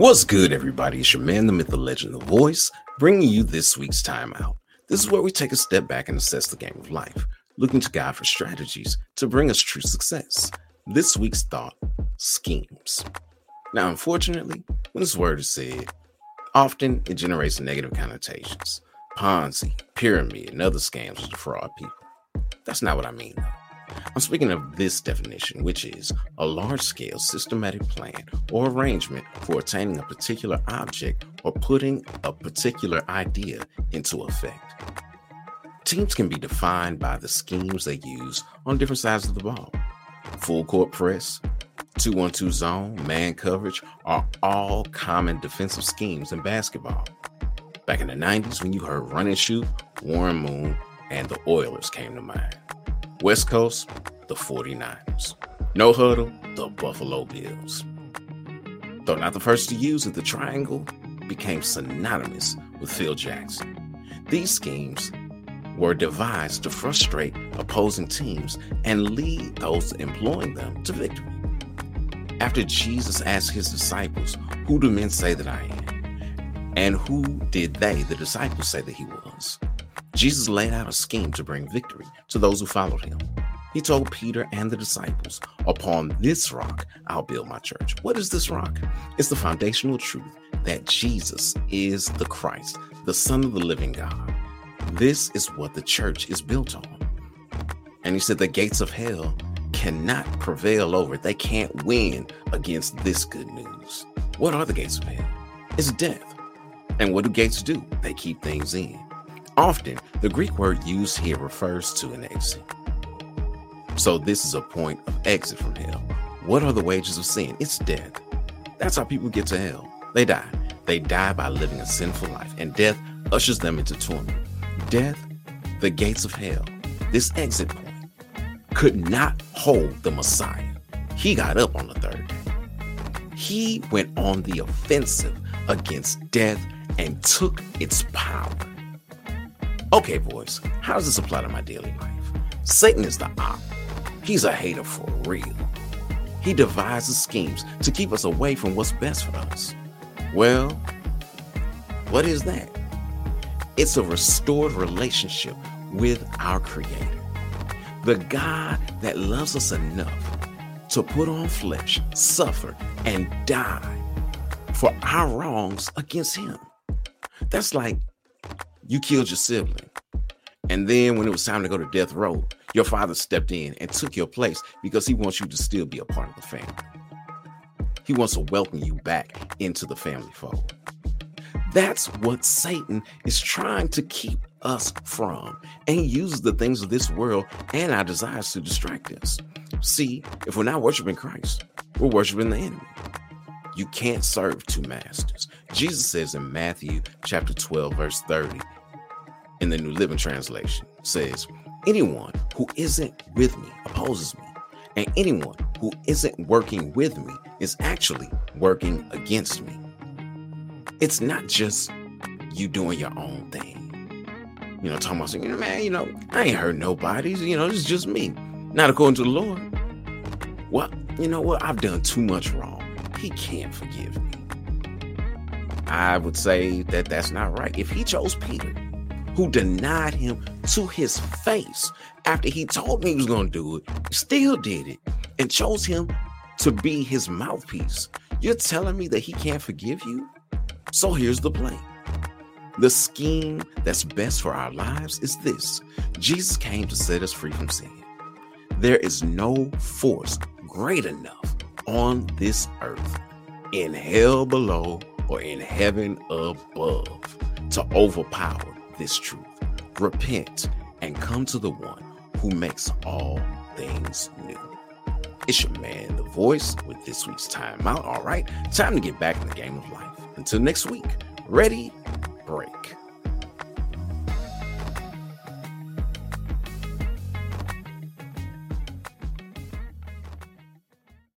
What's good, everybody? It's your man, the myth, the legend, the voice, bringing you this week's timeout. This is where we take a step back and assess the game of life, looking to God for strategies to bring us true success. This week's thought schemes. Now, unfortunately, when this word is said, often it generates negative connotations Ponzi, pyramid, and other scams to defraud people. That's not what I mean, though. I'm speaking of this definition, which is a large scale systematic plan or arrangement for attaining a particular object or putting a particular idea into effect. Teams can be defined by the schemes they use on different sides of the ball. Full court press, 2 1 2 zone, man coverage are all common defensive schemes in basketball. Back in the 90s, when you heard run and shoot, Warren Moon and the Oilers came to mind. West Coast, the 49ers. No huddle, the Buffalo Bills. Though not the first to use it, the triangle became synonymous with Phil Jackson. These schemes were devised to frustrate opposing teams and lead those employing them to victory. After Jesus asked his disciples, Who do men say that I am? And who did they, the disciples, say that he was? Jesus laid out a scheme to bring victory to those who followed him. He told Peter and the disciples, Upon this rock, I'll build my church. What is this rock? It's the foundational truth that Jesus is the Christ, the Son of the living God. This is what the church is built on. And he said, The gates of hell cannot prevail over it. They can't win against this good news. What are the gates of hell? It's death. And what do gates do? They keep things in. Often, the Greek word used here refers to an exit. So, this is a point of exit from hell. What are the wages of sin? It's death. That's how people get to hell. They die. They die by living a sinful life, and death ushers them into torment. Death, the gates of hell, this exit point, could not hold the Messiah. He got up on the third day. He went on the offensive against death and took its power. Okay, boys, how does this apply to my daily life? Satan is the op. He's a hater for real. He devises schemes to keep us away from what's best for us. Well, what is that? It's a restored relationship with our Creator, the God that loves us enough to put on flesh, suffer, and die for our wrongs against Him. That's like you killed your sibling. And then when it was time to go to death row, your father stepped in and took your place because he wants you to still be a part of the family. He wants to welcome you back into the family fold. That's what Satan is trying to keep us from. And he uses the things of this world and our desires to distract us. See, if we're not worshiping Christ, we're worshiping the enemy. You can't serve two masters. Jesus says in Matthew chapter 12, verse 30, in the New Living Translation says, Anyone who isn't with me opposes me, and anyone who isn't working with me is actually working against me. It's not just you doing your own thing. You know, talking about saying, man, you know, I ain't hurt nobody. You know, it's just me. Not according to the Lord. Well, you know what? I've done too much wrong. He can't forgive me. I would say that that's not right. If he chose Peter, who denied him to his face after he told me he was going to do it, still did it and chose him to be his mouthpiece. You're telling me that he can't forgive you? So here's the plan. The scheme that's best for our lives is this Jesus came to set us free from sin. There is no force great enough on this earth, in hell below, or in heaven above to overpower this truth. Repent and come to the one who makes all things new. It's your man, The Voice, with this week's timeout. All right, time to get back in the game of life. Until next week, ready, break.